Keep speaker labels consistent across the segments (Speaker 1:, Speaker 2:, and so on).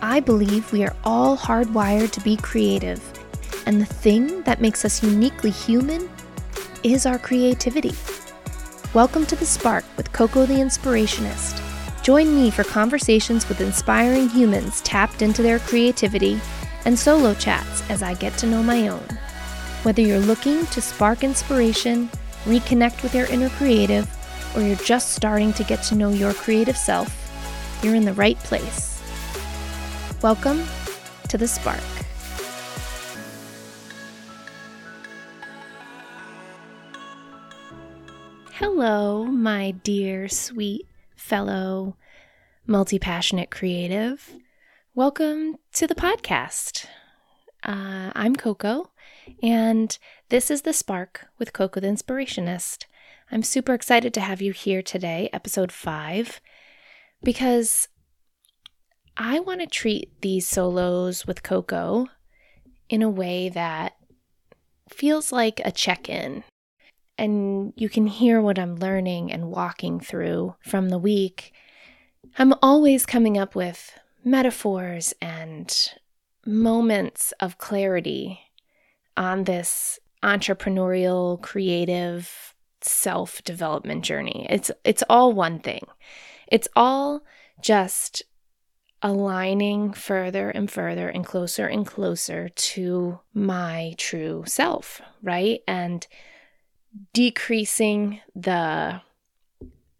Speaker 1: I believe we are all hardwired to be creative, and the thing that makes us uniquely human is our creativity. Welcome to The Spark with Coco the Inspirationist. Join me for conversations with inspiring humans tapped into their creativity and solo chats as I get to know my own. Whether you're looking to spark inspiration, reconnect with your inner creative, or you're just starting to get to know your creative self, you're in the right place. Welcome to The Spark. Hello, my dear, sweet fellow multi passionate creative. Welcome to the podcast. Uh, I'm Coco, and this is The Spark with Coco the Inspirationist. I'm super excited to have you here today, episode five, because I want to treat these solos with Coco in a way that feels like a check in. And you can hear what I'm learning and walking through from the week. I'm always coming up with metaphors and moments of clarity on this entrepreneurial, creative self development journey. It's, it's all one thing. It's all just aligning further and further and closer and closer to my true self, right? And decreasing the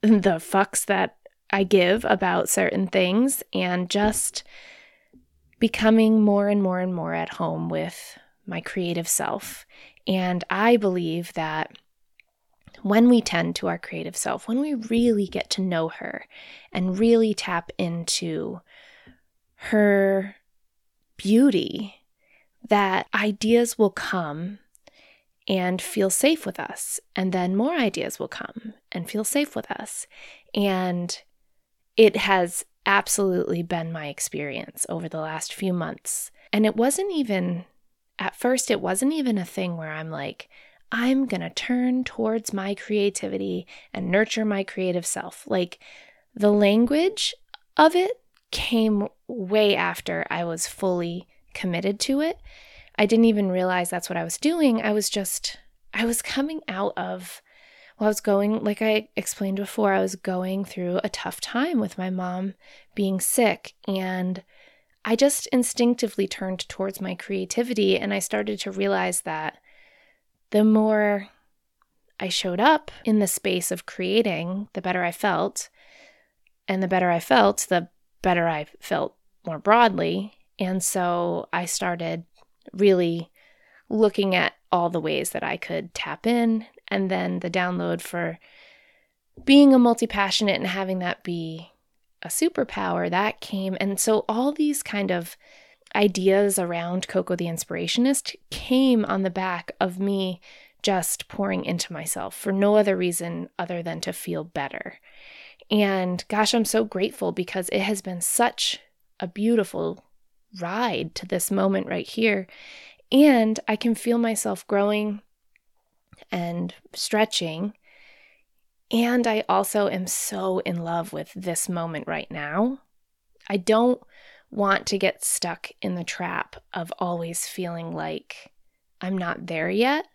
Speaker 1: the fucks that I give about certain things and just becoming more and more and more at home with my creative self. And I believe that when we tend to our creative self, when we really get to know her and really tap into her beauty that ideas will come and feel safe with us. And then more ideas will come and feel safe with us. And it has absolutely been my experience over the last few months. And it wasn't even, at first, it wasn't even a thing where I'm like, I'm going to turn towards my creativity and nurture my creative self. Like the language of it came way after I was fully committed to it. I didn't even realize that's what I was doing. I was just, I was coming out of, well, I was going, like I explained before, I was going through a tough time with my mom being sick. And I just instinctively turned towards my creativity. And I started to realize that the more I showed up in the space of creating, the better I felt. And the better I felt, the better I felt more broadly. And so I started really looking at all the ways that I could tap in. And then the download for being a multi passionate and having that be a superpower that came. And so all these kind of ideas around Coco the Inspirationist came on the back of me just pouring into myself for no other reason other than to feel better. And gosh, I'm so grateful because it has been such a beautiful ride to this moment right here. And I can feel myself growing and stretching. And I also am so in love with this moment right now. I don't want to get stuck in the trap of always feeling like I'm not there yet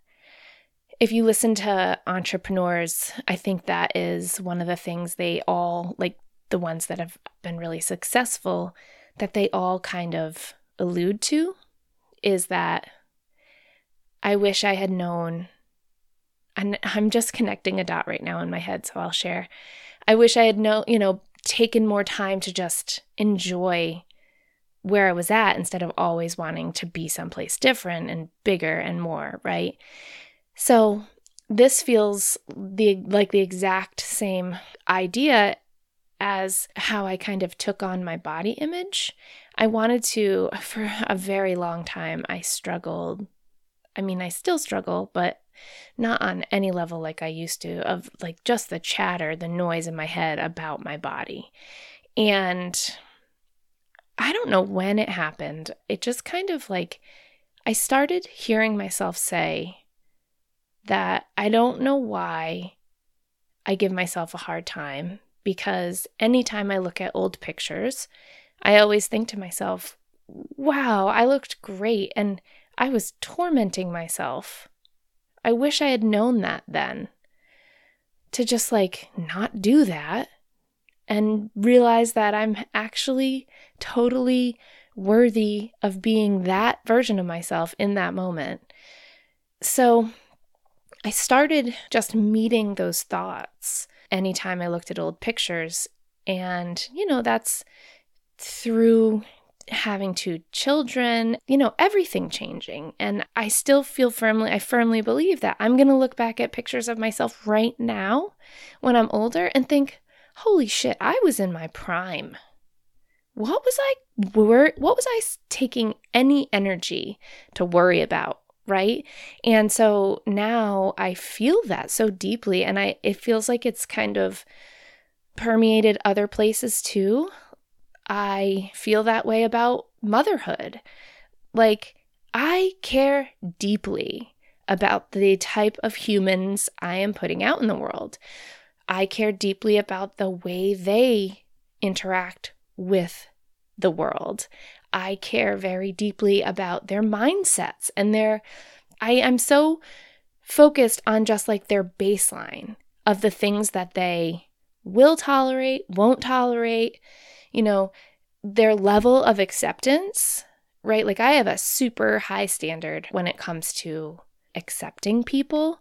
Speaker 1: if you listen to entrepreneurs, I think that is one of the things they all, like the ones that have been really successful, that they all kind of allude to is that I wish I had known. And I'm just connecting a dot right now in my head, so I'll share. I wish I had known, you know, taken more time to just enjoy where I was at instead of always wanting to be someplace different and bigger and more, right? So this feels the like the exact same idea as how I kind of took on my body image. I wanted to for a very long time I struggled. I mean, I still struggle, but not on any level like I used to of like just the chatter, the noise in my head about my body. And I don't know when it happened. It just kind of like I started hearing myself say that I don't know why I give myself a hard time because anytime I look at old pictures, I always think to myself, wow, I looked great. And I was tormenting myself. I wish I had known that then. To just like not do that and realize that I'm actually totally worthy of being that version of myself in that moment. So I started just meeting those thoughts anytime I looked at old pictures. And, you know, that's through having two children, you know, everything changing. And I still feel firmly, I firmly believe that I'm going to look back at pictures of myself right now when I'm older and think, holy shit, I was in my prime. What was I what was I taking any energy to worry about, right? And so now I feel that so deeply and I it feels like it's kind of permeated other places too. I feel that way about motherhood. Like, I care deeply about the type of humans I am putting out in the world. I care deeply about the way they interact with the world. I care very deeply about their mindsets and their I am so focused on just like their baseline of the things that they will tolerate, won't tolerate, you know, their level of acceptance, right? Like I have a super high standard when it comes to accepting people.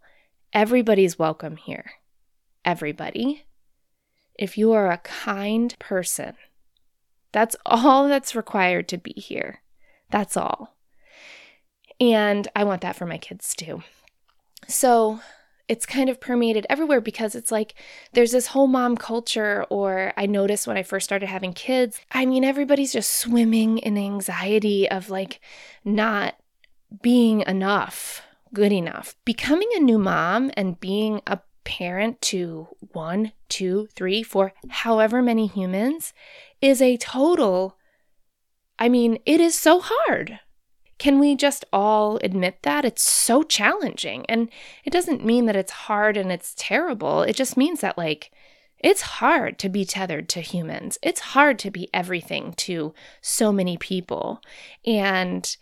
Speaker 1: Everybody's welcome here. Everybody. If you are a kind person, that's all that's required to be here. That's all. And I want that for my kids too. So, it's kind of permeated everywhere because it's like there's this whole mom culture or I noticed when I first started having kids, I mean everybody's just swimming in anxiety of like not being enough, good enough. Becoming a new mom and being a parent to one, two, three, four, however many humans is a total I mean, it is so hard. Can we just all admit that? It's so challenging. And it doesn't mean that it's hard and it's terrible. It just means that, like, it's hard to be tethered to humans. It's hard to be everything to so many people. And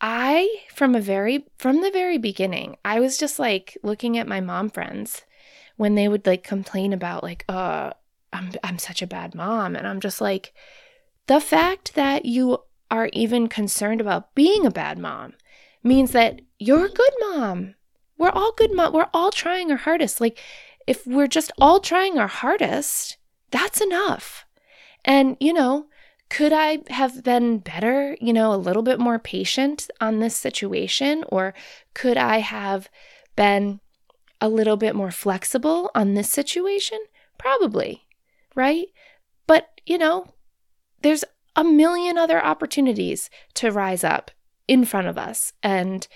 Speaker 1: I, from a very, from the very beginning, I was just like looking at my mom friends when they would like complain about, like, uh, I'm, I'm such a bad mom. And I'm just like, the fact that you are even concerned about being a bad mom means that you're a good mom. We're all good mom. We're all trying our hardest. Like if we're just all trying our hardest, that's enough. And you know, could I have been better, you know, a little bit more patient on this situation or could I have been a little bit more flexible on this situation? Probably, right? But, you know, there's a million other opportunities to rise up in front of us. And,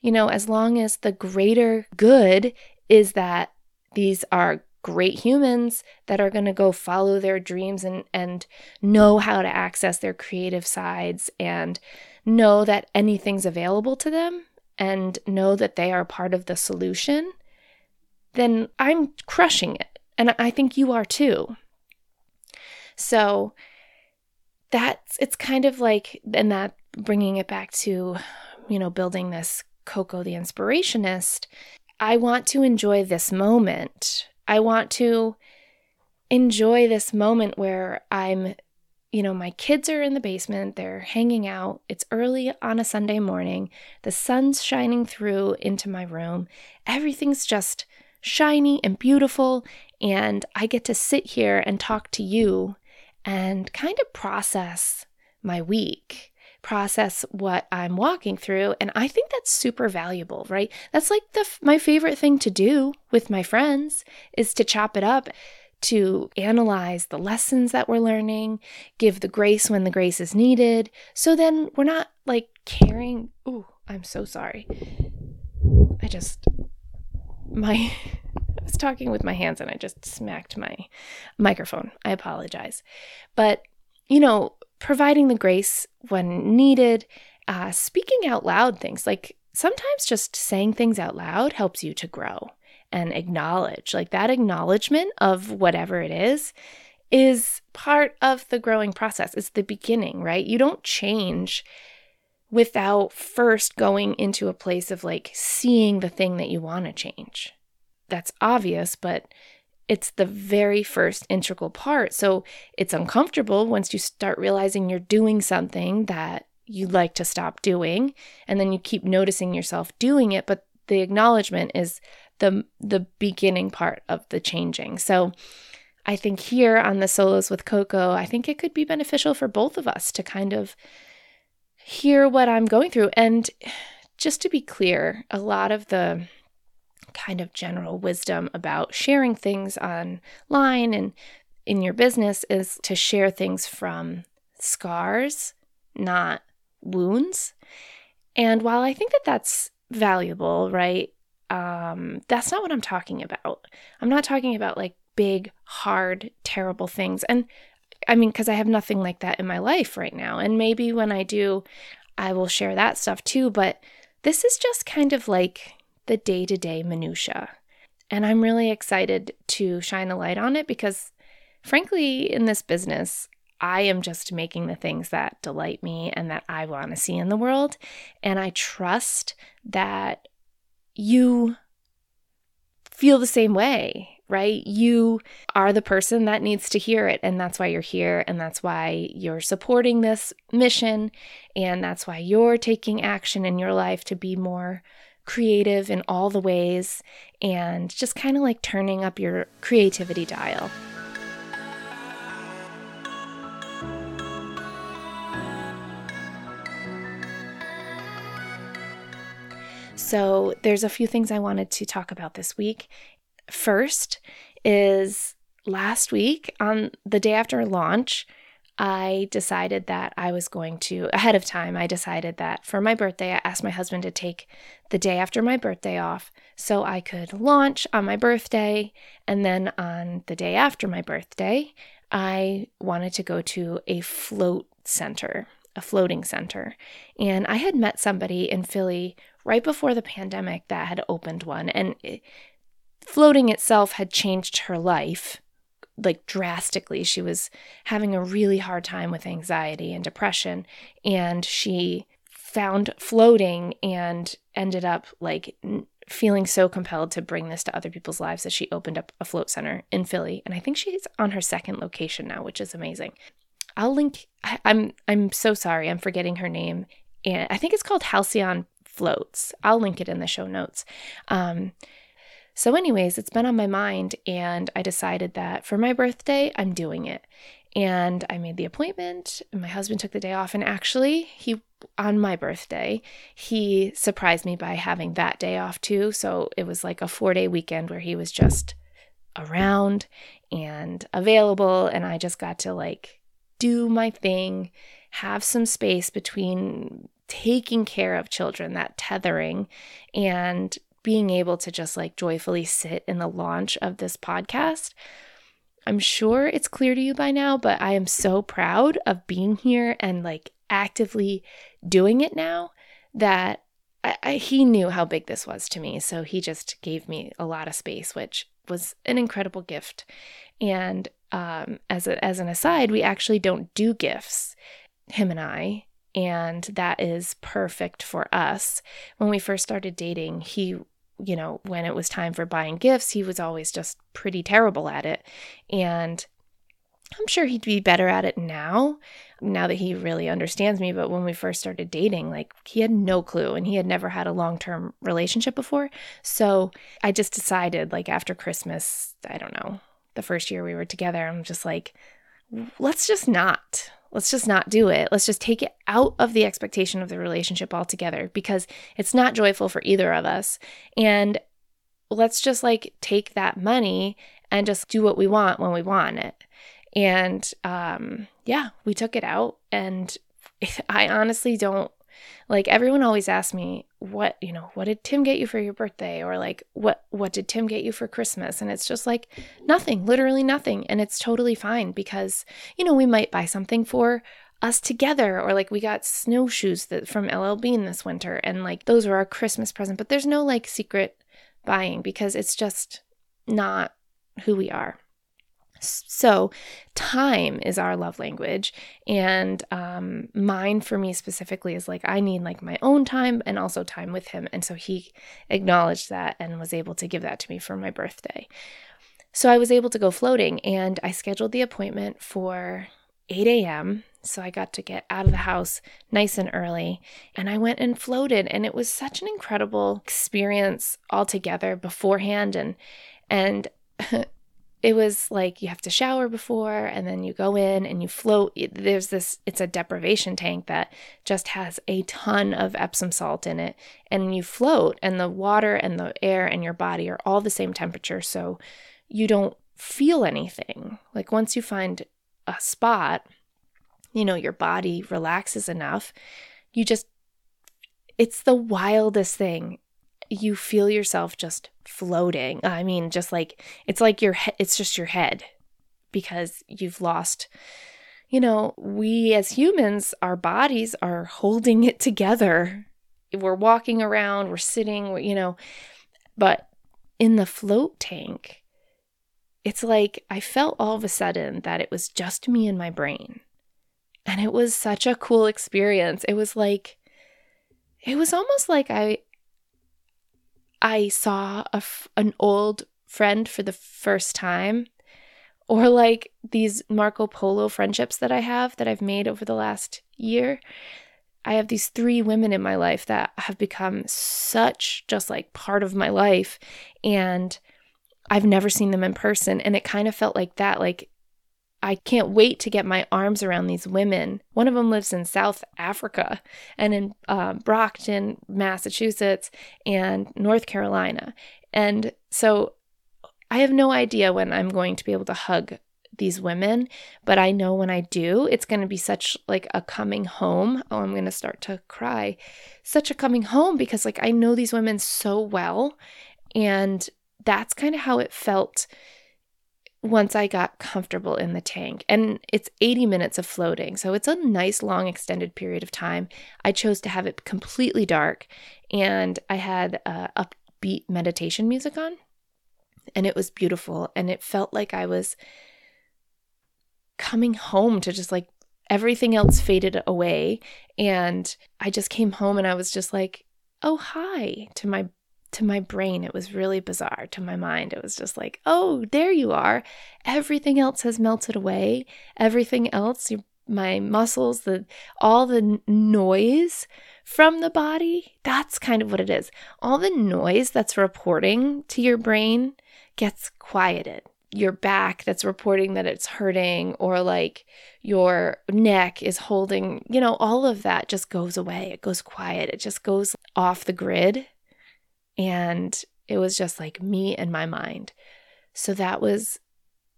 Speaker 1: you know, as long as the greater good is that these are great humans that are going to go follow their dreams and and know how to access their creative sides and know that anything's available to them and know that they are part of the solution then I'm crushing it. And I think you are too. So that's it's kind of like and that bringing it back to you know building this coco the inspirationist i want to enjoy this moment i want to enjoy this moment where i'm you know my kids are in the basement they're hanging out it's early on a sunday morning the sun's shining through into my room everything's just shiny and beautiful and i get to sit here and talk to you and kind of process my week, process what I'm walking through. And I think that's super valuable, right? That's like the my favorite thing to do with my friends is to chop it up to analyze the lessons that we're learning, give the grace when the grace is needed. So then we're not like carrying, oh, I'm so sorry. I just, my I was talking with my hands and I just smacked my microphone. I apologize. But, you know, providing the grace when needed, uh, speaking out loud things like sometimes just saying things out loud helps you to grow and acknowledge. Like that acknowledgement of whatever it is is part of the growing process. It's the beginning, right? You don't change without first going into a place of like seeing the thing that you want to change. That's obvious, but it's the very first integral part. So it's uncomfortable once you start realizing you're doing something that you'd like to stop doing and then you keep noticing yourself doing it, but the acknowledgement is the the beginning part of the changing. So I think here on the solos with Coco, I think it could be beneficial for both of us to kind of hear what I'm going through. And just to be clear, a lot of the kind of general wisdom about sharing things online and in your business is to share things from scars, not wounds. And while I think that that's valuable, right? Um, that's not what I'm talking about. I'm not talking about like big, hard, terrible things. And I mean, because I have nothing like that in my life right now. And maybe when I do, I will share that stuff too. But this is just kind of like the day to day minutia. And I'm really excited to shine a light on it because, frankly, in this business, I am just making the things that delight me and that I want to see in the world. And I trust that you feel the same way right? You are the person that needs to hear it. And that's why you're here. And that's why you're supporting this mission. And that's why you're taking action in your life to be more creative in all the ways and just kind of like turning up your creativity dial. So, there's a few things I wanted to talk about this week, First is last week on the day after launch, I decided that I was going to, ahead of time, I decided that for my birthday, I asked my husband to take the day after my birthday off so I could launch on my birthday. And then on the day after my birthday, I wanted to go to a float center, a floating center. And I had met somebody in Philly right before the pandemic that had opened one. And it, floating itself had changed her life like drastically. She was having a really hard time with anxiety and depression, and she found floating and ended up like feeling so compelled to bring this to other people's lives that she opened up a float center in Philly. And I think she's on her second location now, which is amazing. I'll link I, I'm I'm so sorry, I'm forgetting her name. And I think it's called Halcyon Floats. I'll link it in the show notes. Um, so, anyways, it's been on my mind, and I decided that for my birthday, I'm doing it. And I made the appointment. My husband took the day off, and actually, he on my birthday, he surprised me by having that day off too. So it was like a four day weekend where he was just around and available, and I just got to like do my thing, have some space between taking care of children, that tethering, and being able to just like joyfully sit in the launch of this podcast. I'm sure it's clear to you by now, but I am so proud of being here and like actively doing it now that I, I, he knew how big this was to me. So he just gave me a lot of space, which was an incredible gift. And um, as, a, as an aside, we actually don't do gifts, him and I. And that is perfect for us. When we first started dating, he you know, when it was time for buying gifts, he was always just pretty terrible at it. And I'm sure he'd be better at it now, now that he really understands me. But when we first started dating, like he had no clue and he had never had a long term relationship before. So I just decided, like after Christmas, I don't know, the first year we were together, I'm just like, let's just not. Let's just not do it. Let's just take it out of the expectation of the relationship altogether because it's not joyful for either of us. And let's just like take that money and just do what we want when we want it. And um, yeah, we took it out. And I honestly don't like everyone always asks me what you know what did tim get you for your birthday? or like what what did tim get you for christmas? and it's just like nothing literally nothing and it's totally fine because you know we might buy something for us together or like we got snowshoes that from LL Bean this winter and like those were our christmas present but there's no like secret buying because it's just not who we are So, time is our love language. And um, mine for me specifically is like, I need like my own time and also time with him. And so he acknowledged that and was able to give that to me for my birthday. So, I was able to go floating and I scheduled the appointment for 8 a.m. So, I got to get out of the house nice and early and I went and floated. And it was such an incredible experience altogether beforehand. And, and, it was like you have to shower before and then you go in and you float. There's this it's a deprivation tank that just has a ton of epsom salt in it and you float and the water and the air and your body are all the same temperature. So you don't feel anything. Like once you find a spot you know your body relaxes enough you just it's the wildest thing you feel yourself just floating. I mean, just like it's like your he- it's just your head because you've lost you know, we as humans, our bodies are holding it together. We're walking around, we're sitting, you know, but in the float tank, it's like I felt all of a sudden that it was just me and my brain. And it was such a cool experience. It was like, it was almost like I I saw a f- an old friend for the first time, or like these Marco Polo friendships that I have that I've made over the last year. I have these three women in my life that have become such just like part of my life. And I've never seen them in person. And it kind of felt like that. Like I can't wait to get my arms around these women. One of them lives in South Africa and in uh, Brockton, Massachusetts, and North Carolina. And so I have no idea when I'm going to be able to hug these women, but I know when I do, it's going to be such like a coming home. Oh, I'm going to start to cry. Such a coming home because like I know these women so well and that's kind of how it felt once I got comfortable in the tank. And it's 80 minutes of floating. So it's a nice, long, extended period of time. I chose to have it completely dark. And I had uh, upbeat meditation music on. And it was beautiful. And it felt like I was coming home to just like everything else faded away. And I just came home and I was just like, oh, hi to my to my brain, it was really bizarre. To my mind, it was just like, oh, there you are. Everything else has melted away. Everything else, my muscles, the all the noise from the body, that's kind of what it is. All the noise that's reporting to your brain gets quieted. Your back that's reporting that it's hurting, or like your neck is holding, you know, all of that just goes away. It goes quiet. It just goes off the grid and it was just like me and my mind. So that was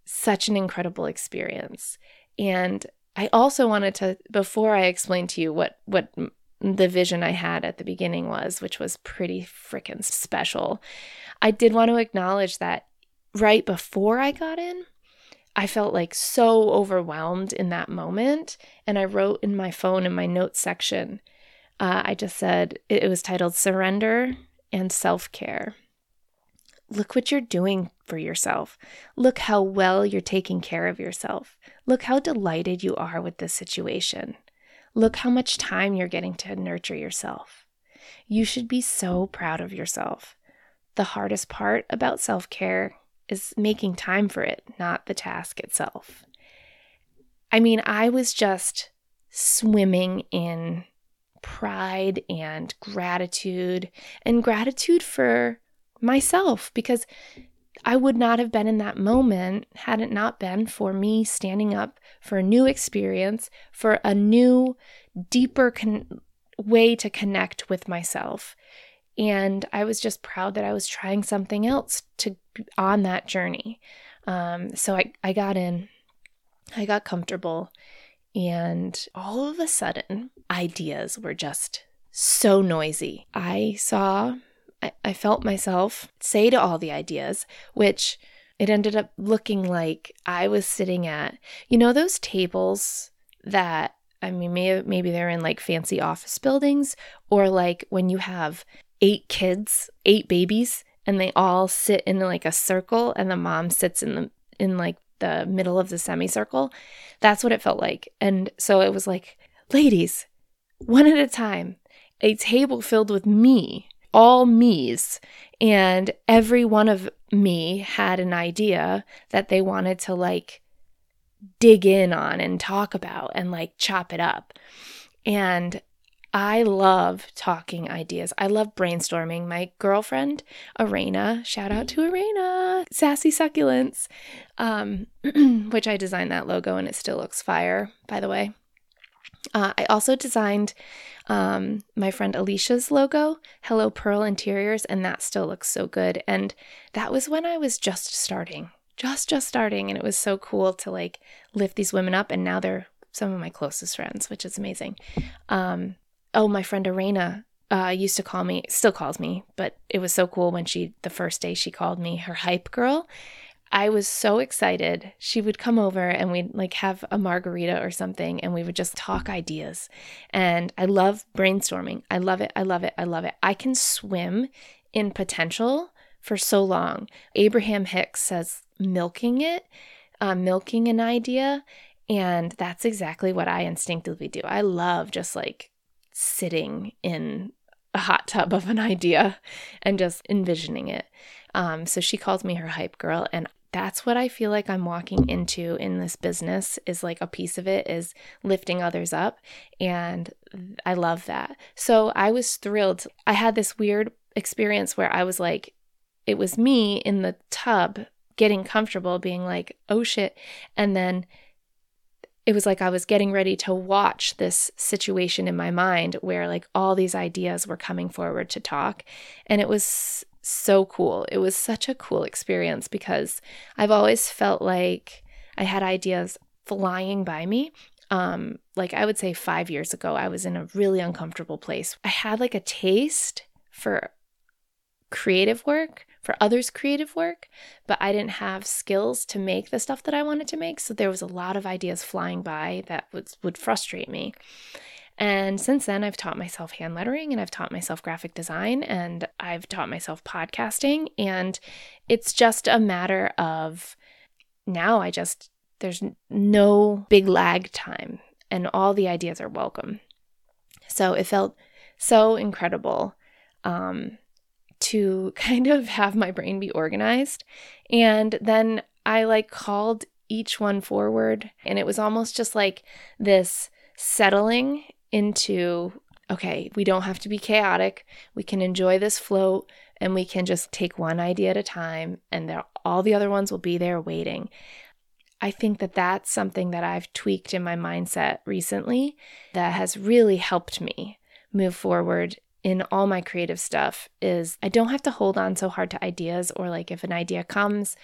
Speaker 1: such an incredible experience. And I also wanted to before I explain to you what what the vision I had at the beginning was, which was pretty freaking special. I did want to acknowledge that right before I got in, I felt like so overwhelmed in that moment. And I wrote in my phone in my notes section, uh, I just said, it, it was titled Surrender and self care. Look what you're doing for yourself. Look how well you're taking care of yourself. Look how delighted you are with this situation. Look how much time you're getting to nurture yourself. You should be so proud of yourself. The hardest part about self care is making time for it, not the task itself. I mean, I was just swimming in pride and gratitude and gratitude for myself because I would not have been in that moment had it not been for me standing up for a new experience, for a new, deeper con- way to connect with myself. And I was just proud that I was trying something else to on that journey. Um, so I, I got in, I got comfortable, and all of a sudden, ideas were just so noisy. I saw, I, I felt myself say to all the ideas, which it ended up looking like I was sitting at, you know, those tables that I mean, maybe, maybe they're in like fancy office buildings, or like when you have eight kids, eight babies, and they all sit in like a circle, and the mom sits in the in like the middle of the semicircle. That's what it felt like. And so it was like, ladies, one at a time, a table filled with me, all me's. And every one of me had an idea that they wanted to like dig in on and talk about and like chop it up. And I love talking ideas. I love brainstorming. My girlfriend, Arena, shout out to Arena, Sassy Succulents, um, which I designed that logo and it still looks fire, by the way. Uh, I also designed um, my friend Alicia's logo, Hello Pearl Interiors, and that still looks so good. And that was when I was just starting, just just starting, and it was so cool to like lift these women up. And now they're some of my closest friends, which is amazing. Um, oh, my friend Arena uh, used to call me, still calls me, but it was so cool when she, the first day she called me her hype girl. I was so excited. She would come over and we'd like have a margarita or something and we would just talk ideas. And I love brainstorming. I love it. I love it. I love it. I can swim in potential for so long. Abraham Hicks says milking it, uh, milking an idea. And that's exactly what I instinctively do. I love just like sitting in a hot tub of an idea and just envisioning it. Um, so she calls me her hype girl, and that's what I feel like I'm walking into in this business is like a piece of it is lifting others up. And I love that. So I was thrilled. I had this weird experience where I was like, it was me in the tub getting comfortable, being like, oh shit. And then it was like I was getting ready to watch this situation in my mind where like all these ideas were coming forward to talk. And it was so cool. It was such a cool experience because I've always felt like I had ideas flying by me. Um, like I would say five years ago, I was in a really uncomfortable place. I had like a taste for creative work, for others' creative work, but I didn't have skills to make the stuff that I wanted to make. So there was a lot of ideas flying by that would, would frustrate me. And since then, I've taught myself hand lettering and I've taught myself graphic design and I've taught myself podcasting. And it's just a matter of now I just, there's no big lag time and all the ideas are welcome. So it felt so incredible um, to kind of have my brain be organized. And then I like called each one forward, and it was almost just like this settling into okay, we don't have to be chaotic. We can enjoy this float and we can just take one idea at a time, and all the other ones will be there waiting. I think that that's something that I've tweaked in my mindset recently that has really helped me move forward in all my creative stuff is I don't have to hold on so hard to ideas or like if an idea comes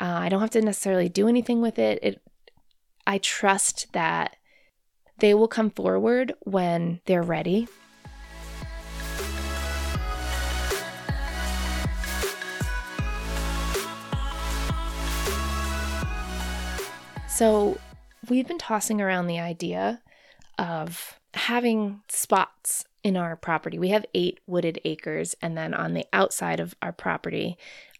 Speaker 1: uh, I don't have to necessarily do anything with it it I trust that they will come forward when they're ready. So, we've been tossing around the idea of having spots in our property. We have eight wooded acres, and then on the outside of our property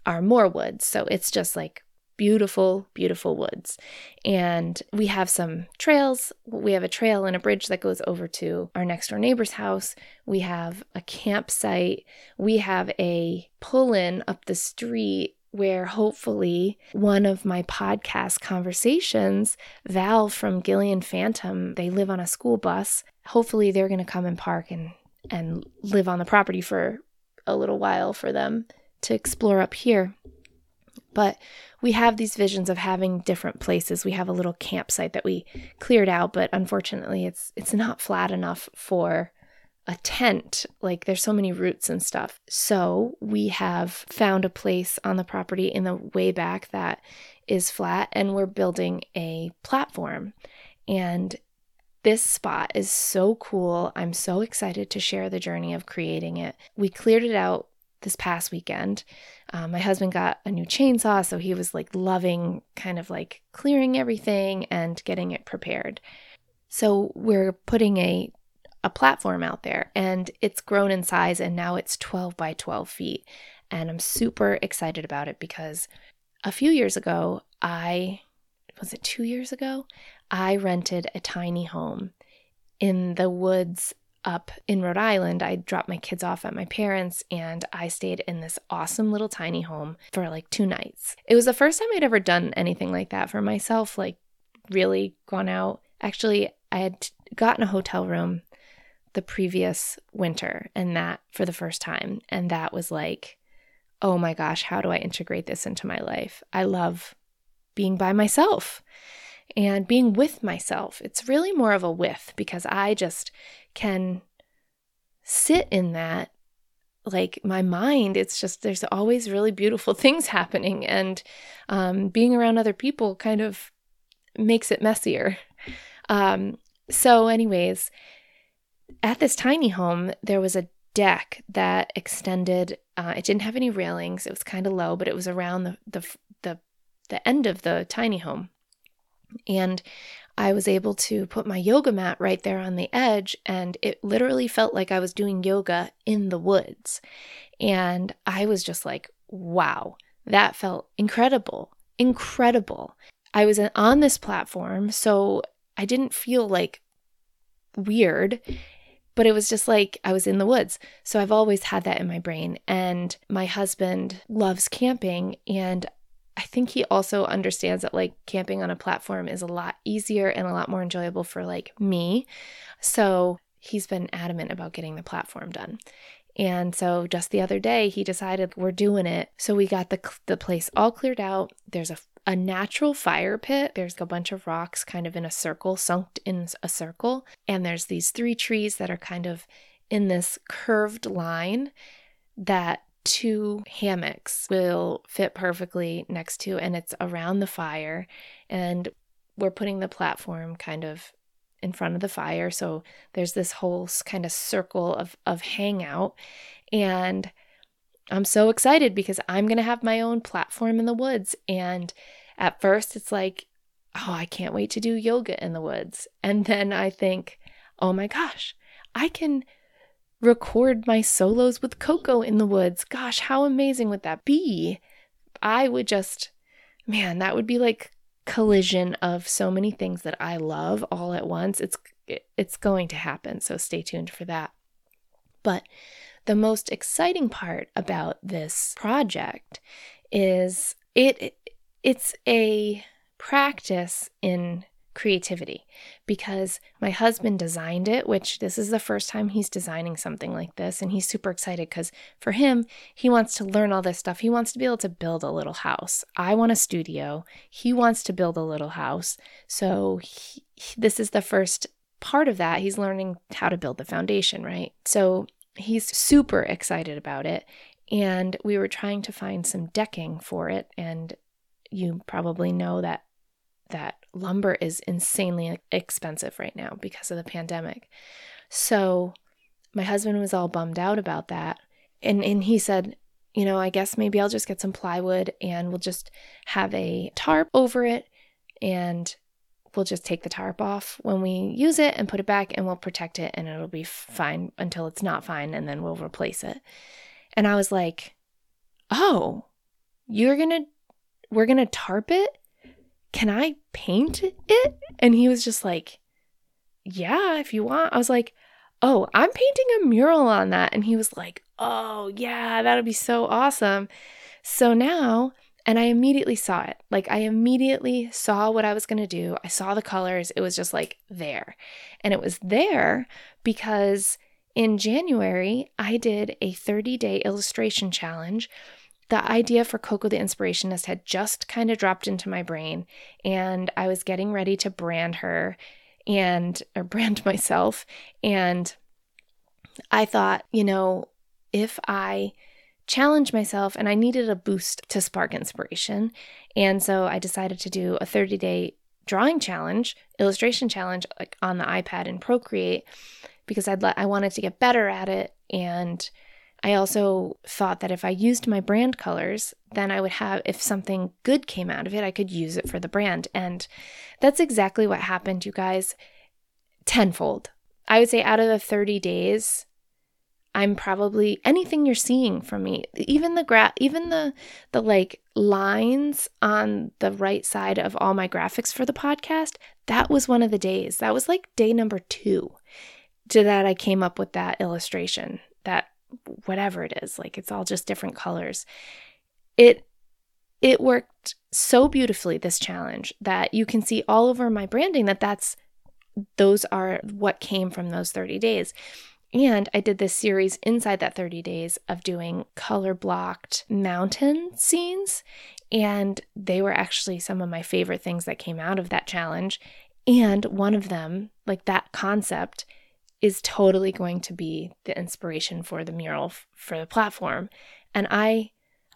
Speaker 1: are more woods. So, it's just like beautiful, beautiful woods. And we have some trails. We have a trail and a bridge that goes over to our next door neighbor's house. We have a campsite. We have a pull in up the street where hopefully one of my podcast conversations, Val from Gillian Phantom, they live on a school bus. Hopefully they're going to come and park and and live on the property for a little while for them to explore up here. But we have these visions of having different places. We have a little campsite that we cleared out, but unfortunately it's it's not flat enough for a tent. Like there's so many roots and stuff. So we have found a place on the property in the way back that is flat and we're building a platform. And this spot is so cool. I'm so excited to share the journey of creating it. We cleared it out this past weekend. Um, my husband got a new chainsaw, so he was like loving kind of like clearing everything and getting it prepared. So we're putting a a platform out there and it's grown in size and now it's 12 by 12 feet. And I'm super excited about it because a few years ago, I was it two years ago? I rented a tiny home in the woods up in Rhode Island. I dropped my kids off at my parents and I stayed in this awesome little tiny home for like two nights. It was the first time I'd ever done anything like that for myself, like really gone out. Actually, I had gotten a hotel room the previous winter and that for the first time. And that was like, oh my gosh, how do I integrate this into my life? I love being by myself and being with myself. It's really more of a with because I just can sit in that. Like my mind, it's just there's always really beautiful things happening, and um, being around other people kind of makes it messier. Um, so, anyways, at this tiny home, there was a deck that extended. Uh, it didn't have any railings. It was kind of low, but it was around the, the the the end of the tiny home, and I was able to put my yoga mat right there on the edge, and it literally felt like I was doing yoga in the woods. And I was just like, wow, that felt incredible, incredible. I was uh, on this platform, so I didn't feel like weird but it was just like I was in the woods. So I've always had that in my brain. And my husband loves camping. And think he also understands that like camping on a platform is a lot easier and a lot more enjoyable for like me. So he's been adamant about getting the platform done. And so just the other day, he decided we're doing it. So we got the, the place all cleared out. There's a a natural fire pit. There's a bunch of rocks kind of in a circle, sunk in a circle. And there's these three trees that are kind of in this curved line that two hammocks will fit perfectly next to, and it's around the fire. And we're putting the platform kind of in front of the fire. So there's this whole kind of circle of, of hangout. And I'm so excited because I'm going to have my own platform in the woods. And at first, it's like, oh, I can't wait to do yoga in the woods. And then I think, oh my gosh, I can record my solos with Coco in the woods. Gosh, how amazing would that be? I would just, man, that would be like collision of so many things that I love all at once. It's it's going to happen, so stay tuned for that. But the most exciting part about this project is it it's a practice in creativity because my husband designed it, which this is the first time he's designing something like this. And he's super excited because for him, he wants to learn all this stuff. He wants to be able to build a little house. I want a studio. He wants to build a little house. So he, this is the first part of that. He's learning how to build the foundation, right? So he's super excited about it. And we were trying to find some decking for it. And you probably know that that lumber is insanely expensive right now because of the pandemic. So my husband was all bummed out about that. And and he said, you know, I guess maybe I'll just get some plywood and we'll just have a tarp over it and we'll just take the tarp off when we use it and put it back and we'll protect it and it'll be fine until it's not fine and then we'll replace it. And I was like, "Oh, you're going to we're going to tarp it? Can I paint it?" And he was just like, "Yeah, if you want." I was like, "Oh, I'm painting a mural on that." And he was like, "Oh, yeah, that'll be so awesome." So now and I immediately saw it. Like, I immediately saw what I was going to do. I saw the colors. It was just like there. And it was there because in January, I did a 30 day illustration challenge. The idea for Coco the Inspirationist had just kind of dropped into my brain, and I was getting ready to brand her and or brand myself. And I thought, you know, if I challenge myself and I needed a boost to spark inspiration. And so I decided to do a 30 day drawing challenge, illustration challenge like on the iPad in Procreate because I'd let, I wanted to get better at it and I also thought that if I used my brand colors, then I would have, if something good came out of it, I could use it for the brand. And that's exactly what happened, you guys, tenfold. I would say out of the 30 days, I'm probably anything you're seeing from me, even the gra- even the the like lines on the right side of all my graphics for the podcast, that was one of the days. That was like day number 2 to that I came up with that illustration. That whatever it is, like it's all just different colors. It it worked so beautifully this challenge that you can see all over my branding that that's those are what came from those 30 days. And I did this series inside that 30 days of doing color blocked mountain scenes. And they were actually some of my favorite things that came out of that challenge. And one of them, like that concept, is totally going to be the inspiration for the mural f- for the platform. And I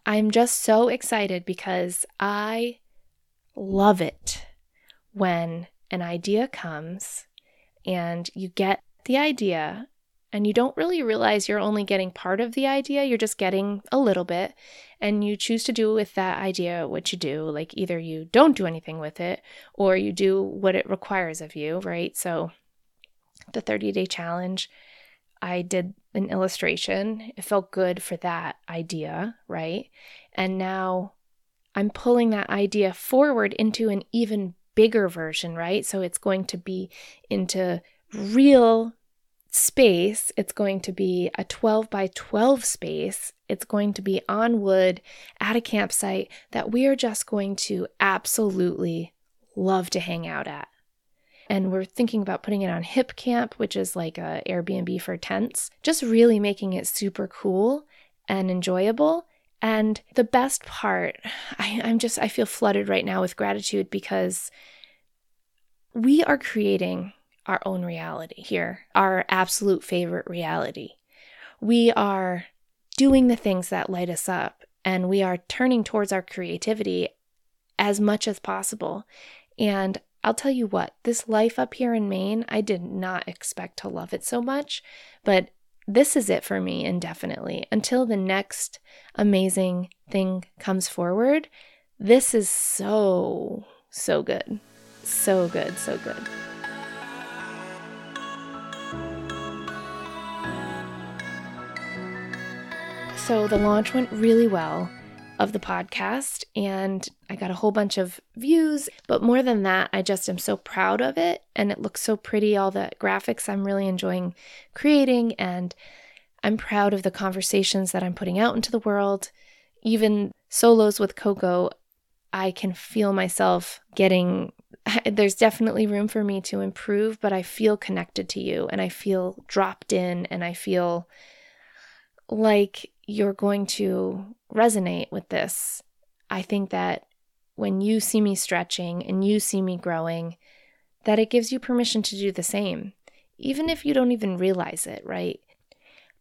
Speaker 1: I'm just so excited because I love it when an idea comes and you get the idea and you don't really realize you're only getting part of the idea, you're just getting a little bit, and you choose to do with that idea what you do. Like either you don't do anything with it or you do what it requires of you, right? So the 30 day challenge, I did an illustration. It felt good for that idea, right? And now I'm pulling that idea forward into an even bigger version, right? So it's going to be into real space, it's going to be a 12 by 12 space. It's going to be on wood at a campsite that we are just going to absolutely love to hang out at. And we're thinking about putting it on Hip Camp, which is like a Airbnb for tents, just really making it super cool and enjoyable. And the best part, I, I'm just, I feel flooded right now with gratitude because we are creating our own reality here, our absolute favorite reality. We are doing the things that light us up and we are turning towards our creativity as much as possible. And I'll tell you what, this life up here in Maine, I did not expect to love it so much, but this is it for me indefinitely. Until the next amazing thing comes forward, this is so, so good. So good, so good. So the launch went really well of the podcast and I got a whole bunch of views. But more than that, I just am so proud of it and it looks so pretty. All the graphics I'm really enjoying creating and I'm proud of the conversations that I'm putting out into the world. Even solos with Coco, I can feel myself getting there's definitely room for me to improve, but I feel connected to you and I feel dropped in and I feel like you're going to resonate with this. I think that when you see me stretching and you see me growing, that it gives you permission to do the same, even if you don't even realize it, right?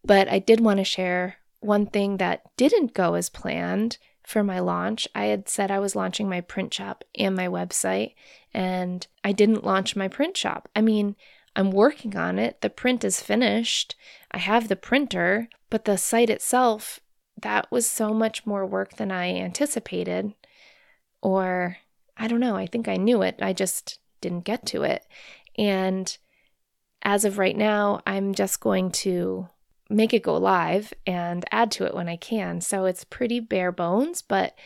Speaker 1: But I did want to share one thing that didn't go as planned for my launch. I had said I was launching my print shop and my website, and I didn't launch my print shop. I mean, I'm working on it. The print is finished. I have the printer, but the site itself, that was so much more work than I anticipated. Or I don't know, I think I knew it. I just didn't get to it. And as of right now, I'm just going to make it go live and add to it when I can. So it's pretty bare bones, but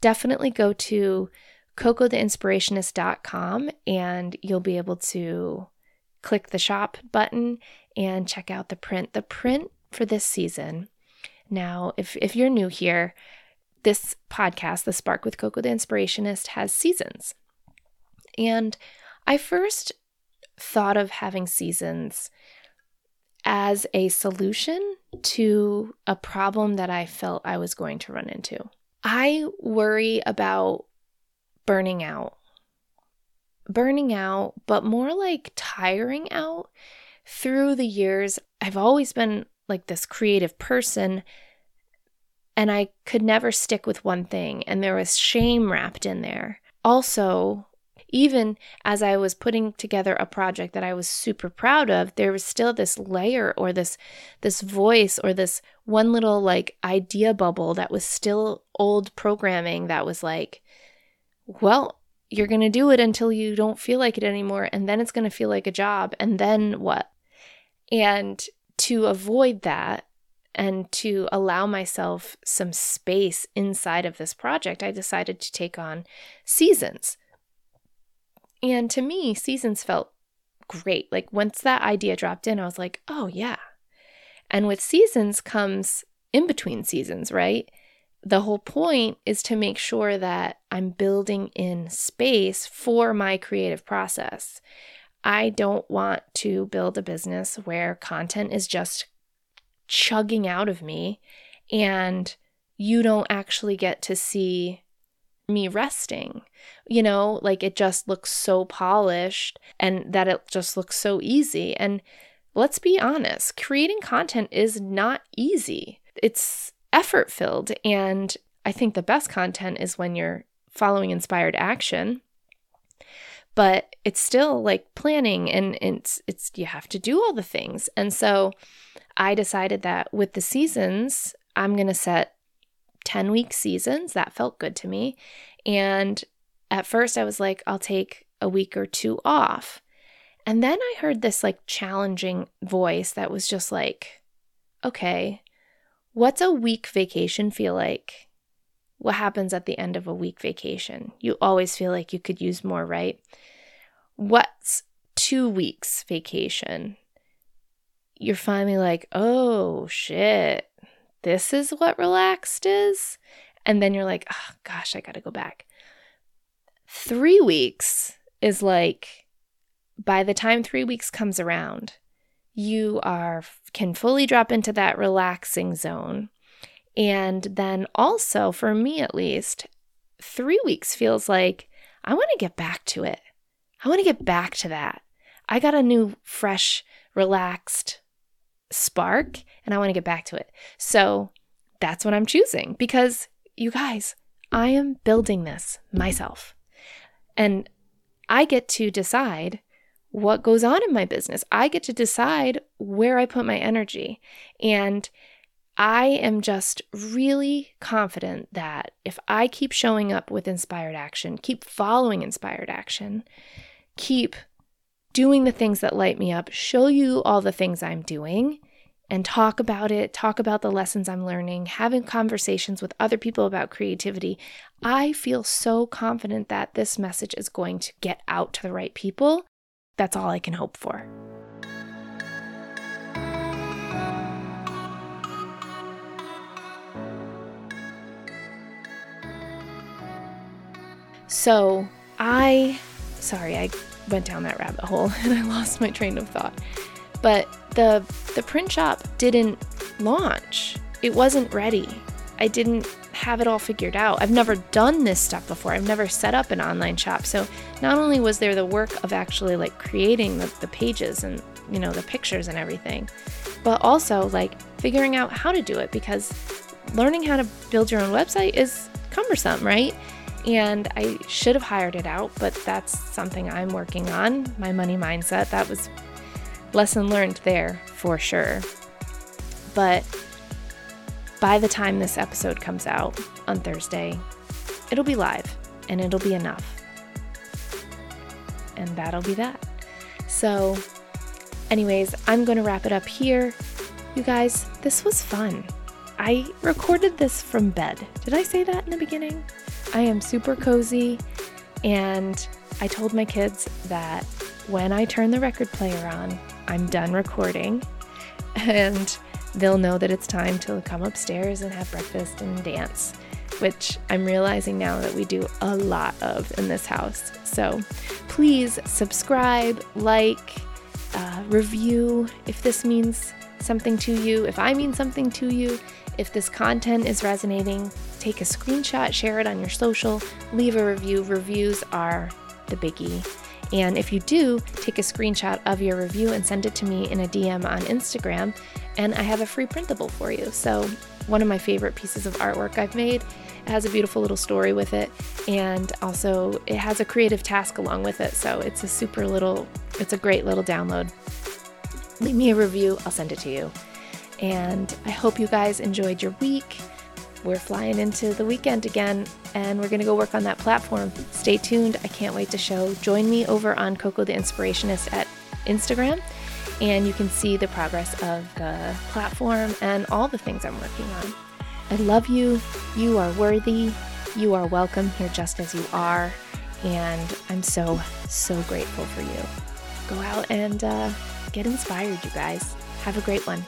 Speaker 1: definitely go to cocotheinspirationist.com and you'll be able to click the shop button and check out the print. The print for this season. Now, if, if you're new here, this podcast, The Spark with Coco the Inspirationist, has seasons. And I first thought of having seasons as a solution to a problem that I felt I was going to run into. I worry about burning out burning out, but more like tiring out. Through the years, I've always been like this creative person, and I could never stick with one thing, and there was shame wrapped in there. Also, even as I was putting together a project that I was super proud of, there was still this layer or this this voice or this one little like idea bubble that was still old programming that was like, well, you're going to do it until you don't feel like it anymore. And then it's going to feel like a job. And then what? And to avoid that, And to allow myself some space inside of this project, I decided to take on seasons. And to me, seasons felt great. Like once that idea dropped in, I was like, oh, yeah. And with seasons comes in between seasons, right? The whole point is to make sure that I'm building in space for my creative process. I don't want to build a business where content is just chugging out of me and you don't actually get to see me resting. You know, like it just looks so polished and that it just looks so easy. And let's be honest, creating content is not easy. It's effort filled. And I think the best content is when you're following inspired action. But it's still like planning and it's it's you have to do all the things. And so I decided that with the seasons, I'm going to set 10 week seasons. That felt good to me. And at first, I was like, I'll take a week or two off. And then I heard this like challenging voice that was just like, okay, what's a week vacation feel like? What happens at the end of a week vacation? You always feel like you could use more, right? What's two weeks vacation? You're finally like, oh shit, this is what relaxed is. And then you're like, oh gosh, I got to go back. Three weeks is like, by the time three weeks comes around, you are can fully drop into that relaxing zone. And then also, for me at least, three weeks feels like I want to get back to it. I want to get back to that. I got a new, fresh, relaxed spark and I want to get back to it. So that's what I'm choosing because you guys, I am building this myself. And I get to decide what goes on in my business. I get to decide where I put my energy. And I am just really confident that if I keep showing up with inspired action, keep following inspired action, keep doing the things that light me up, show you all the things I'm doing, and talk about it, talk about the lessons I'm learning, having conversations with other people about creativity, I feel so confident that this message is going to get out to the right people. That's all I can hope for. So, I, sorry, I went down that rabbit hole and I lost my train of thought. But the the print shop didn't launch. It wasn't ready. I didn't have it all figured out. I've never done this stuff before. I've never set up an online shop. So not only was there the work of actually like creating the, the pages and you know the pictures and everything, but also like figuring out how to do it because learning how to build your own website is cumbersome, right? And I should have hired it out, but that's something I'm working on. My money mindset, that was lesson learned there for sure. But by the time this episode comes out on Thursday, it'll be live and it'll be enough. And that'll be that. So, anyways, I'm going to wrap it up here. You guys, this was fun. I recorded this from bed. Did I say that in the beginning? I am super cozy, and I told my kids that when I turn the record player on, I'm done recording and they'll know that it's time to come upstairs and have breakfast and dance, which I'm realizing now that we do a lot of in this house. So please subscribe, like, uh, review if this means something to you, if I mean something to you. If this content is resonating, take a screenshot, share it on your social, leave a review. Reviews are the biggie. And if you do, take a screenshot of your review and send it to me in a DM on Instagram, and I have a free printable for you. So, one of my favorite pieces of artwork I've made. It has a beautiful little story with it, and also it has a creative task along with it. So, it's a super little, it's a great little download. Leave me a review, I'll send it to you. And I hope you guys enjoyed your week we're flying into the weekend again and we're going to go work on that platform. Stay tuned. I can't wait to show. Join me over on Coco the Inspirationist at Instagram and you can see the progress of the platform and all the things I'm working on. I love you. You are worthy. You are welcome here just as you are. And I'm so, so grateful for you. Go out and uh, get inspired, you guys. Have a great one.